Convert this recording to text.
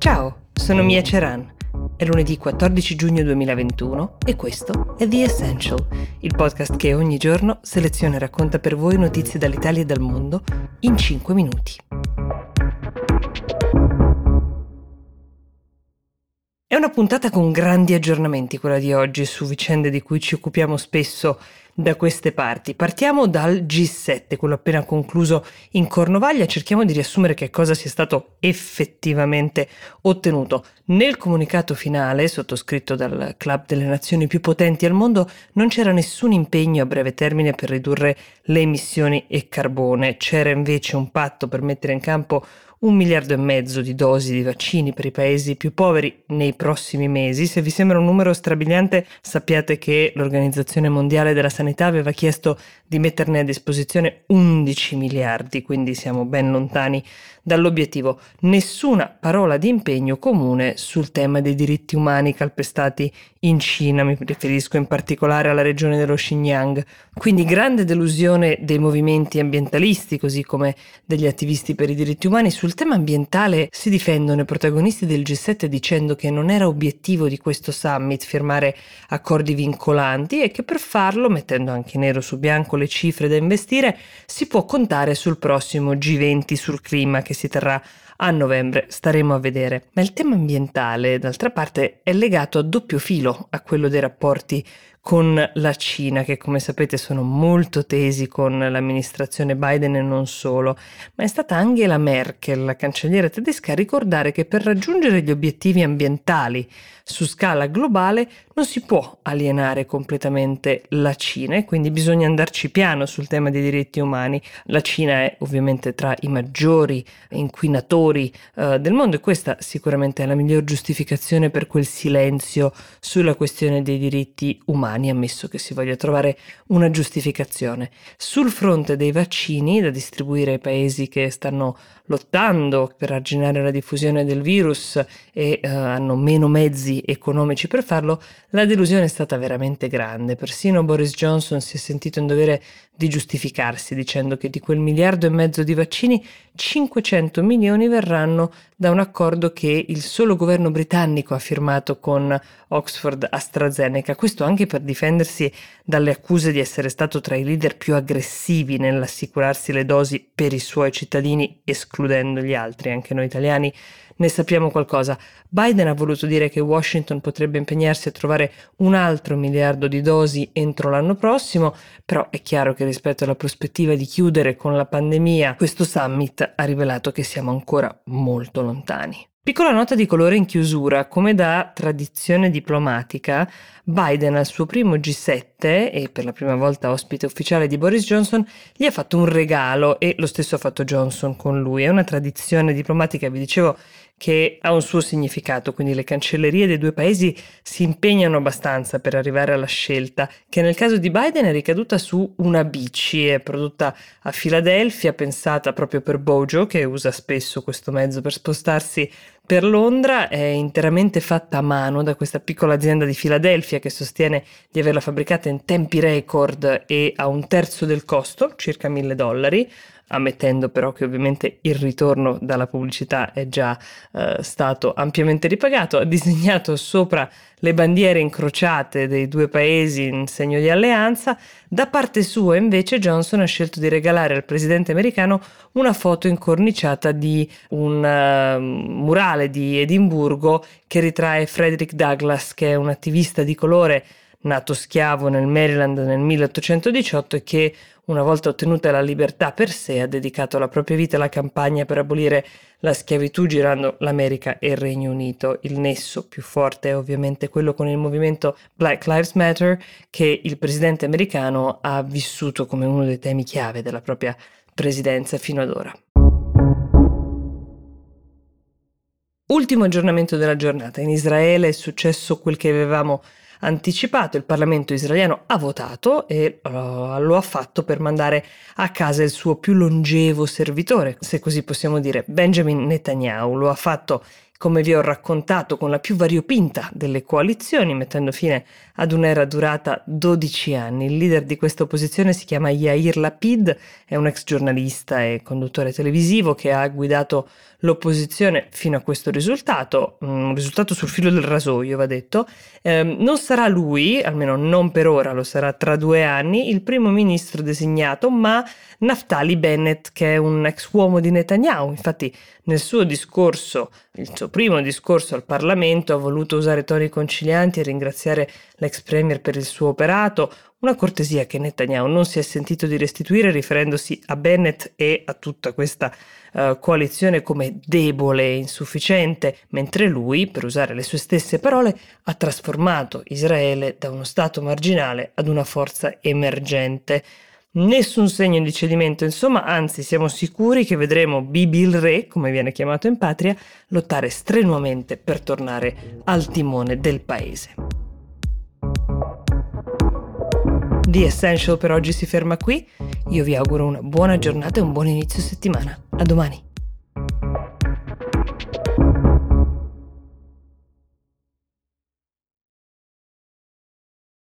Ciao, sono Mia Ceran. È lunedì 14 giugno 2021 e questo è The Essential, il podcast che ogni giorno seleziona e racconta per voi notizie dall'Italia e dal mondo in 5 minuti. È una puntata con grandi aggiornamenti quella di oggi su vicende di cui ci occupiamo spesso da queste parti. Partiamo dal G7, quello appena concluso in Cornovaglia, cerchiamo di riassumere che cosa sia stato effettivamente ottenuto. Nel comunicato finale, sottoscritto dal Club delle Nazioni più potenti al mondo, non c'era nessun impegno a breve termine per ridurre le emissioni e carbone, c'era invece un patto per mettere in campo un miliardo e mezzo di dosi di vaccini per i paesi più poveri nei prossimi mesi. Se vi sembra un numero strabiliante, sappiate che l'Organizzazione Mondiale della Sanità aveva chiesto di metterne a disposizione 11 miliardi, quindi siamo ben lontani dall'obiettivo. Nessuna parola di impegno comune sul tema dei diritti umani calpestati in Cina, mi riferisco in particolare alla regione dello Xinjiang. Quindi grande delusione dei movimenti ambientalisti, così come degli attivisti per i diritti umani. Sul tema ambientale si difendono i protagonisti del G7 dicendo che non era obiettivo di questo summit firmare accordi vincolanti e che per farlo, mettendo anche nero su bianco le cifre da investire, si può contare sul prossimo G20 sul clima che si terrà a novembre, staremo a vedere. Ma il tema ambientale, d'altra parte, è legato a doppio filo a quello dei rapporti con la Cina, che come sapete sono molto tesi con l'amministrazione Biden e non solo, ma è stata Angela Merkel, la cancelliera tedesca, a ricordare che per raggiungere gli obiettivi ambientali su scala globale non si può alienare completamente la Cina e quindi bisogna andarci piano sul tema dei diritti umani. La Cina è ovviamente tra i maggiori inquinatori uh, del mondo e questa sicuramente è la miglior giustificazione per quel silenzio sulla questione dei diritti umani, ammesso che si voglia trovare una giustificazione. Sul fronte dei vaccini da distribuire ai paesi che stanno lottando per arginare la diffusione del virus e uh, hanno meno mezzi economici per farlo, la delusione è stata veramente grande. Persino Boris Johnson si è sentito in dovere di giustificarsi dicendo che di quel miliardo e mezzo di vaccini 500 milioni verranno da un accordo che il solo governo britannico ha firmato con Oxford AstraZeneca, questo anche per difendersi dalle accuse di essere stato tra i leader più aggressivi nell'assicurarsi le dosi per i suoi cittadini, escludendo gli altri, anche noi italiani ne sappiamo qualcosa. Biden ha voluto dire che Washington potrebbe impegnarsi a trovare un altro miliardo di dosi entro l'anno prossimo, però è chiaro che rispetto alla prospettiva di chiudere con la pandemia, questo summit ha rivelato che siamo ancora molto lontani. Piccola nota di colore in chiusura, come da tradizione diplomatica, Biden al suo primo G7 e per la prima volta ospite ufficiale di Boris Johnson gli ha fatto un regalo e lo stesso ha fatto Johnson con lui. È una tradizione diplomatica, vi dicevo, che ha un suo significato, quindi le cancellerie dei due paesi si impegnano abbastanza per arrivare alla scelta, che nel caso di Biden è ricaduta su una bici, è prodotta a Filadelfia, pensata proprio per Bojo, che usa spesso questo mezzo per spostarsi per Londra, è interamente fatta a mano da questa piccola azienda di Filadelfia che sostiene di averla fabbricata in tempi record e a un terzo del costo, circa mille dollari ammettendo però che ovviamente il ritorno dalla pubblicità è già eh, stato ampiamente ripagato, ha disegnato sopra le bandiere incrociate dei due paesi in segno di alleanza. Da parte sua invece Johnson ha scelto di regalare al presidente americano una foto incorniciata di un uh, murale di Edimburgo che ritrae Frederick Douglass, che è un attivista di colore nato schiavo nel Maryland nel 1818 e che una volta ottenuta la libertà per sé, ha dedicato la propria vita alla campagna per abolire la schiavitù girando l'America e il Regno Unito. Il nesso più forte è ovviamente quello con il movimento Black Lives Matter che il presidente americano ha vissuto come uno dei temi chiave della propria presidenza fino ad ora. Ultimo aggiornamento della giornata. In Israele è successo quel che avevamo anticipato, il Parlamento israeliano ha votato e uh, lo ha fatto per mandare a casa il suo più longevo servitore, se così possiamo dire, Benjamin Netanyahu. Lo ha fatto come vi ho raccontato, con la più variopinta delle coalizioni, mettendo fine ad un'era durata 12 anni. Il leader di questa opposizione si chiama Yair Lapid, è un ex giornalista e conduttore televisivo che ha guidato l'opposizione fino a questo risultato, un risultato sul filo del rasoio, va detto. Eh, non sarà lui, almeno non per ora, lo sarà tra due anni, il primo ministro designato, ma Naftali Bennett, che è un ex uomo di Netanyahu. Infatti, nel suo discorso, il suo primo discorso al Parlamento, ha voluto usare toni concilianti e ringraziare l'ex premier per il suo operato, una cortesia che Netanyahu non si è sentito di restituire riferendosi a Bennett e a tutta questa uh, coalizione come debole e insufficiente, mentre lui, per usare le sue stesse parole, ha trasformato Israele da uno stato marginale ad una forza emergente. Nessun segno di cedimento, insomma, anzi siamo sicuri che vedremo Bibi il re, come viene chiamato in patria, lottare strenuamente per tornare al timone del paese. The Essential per oggi si ferma qui. Io vi auguro una buona giornata e un buon inizio settimana. A domani.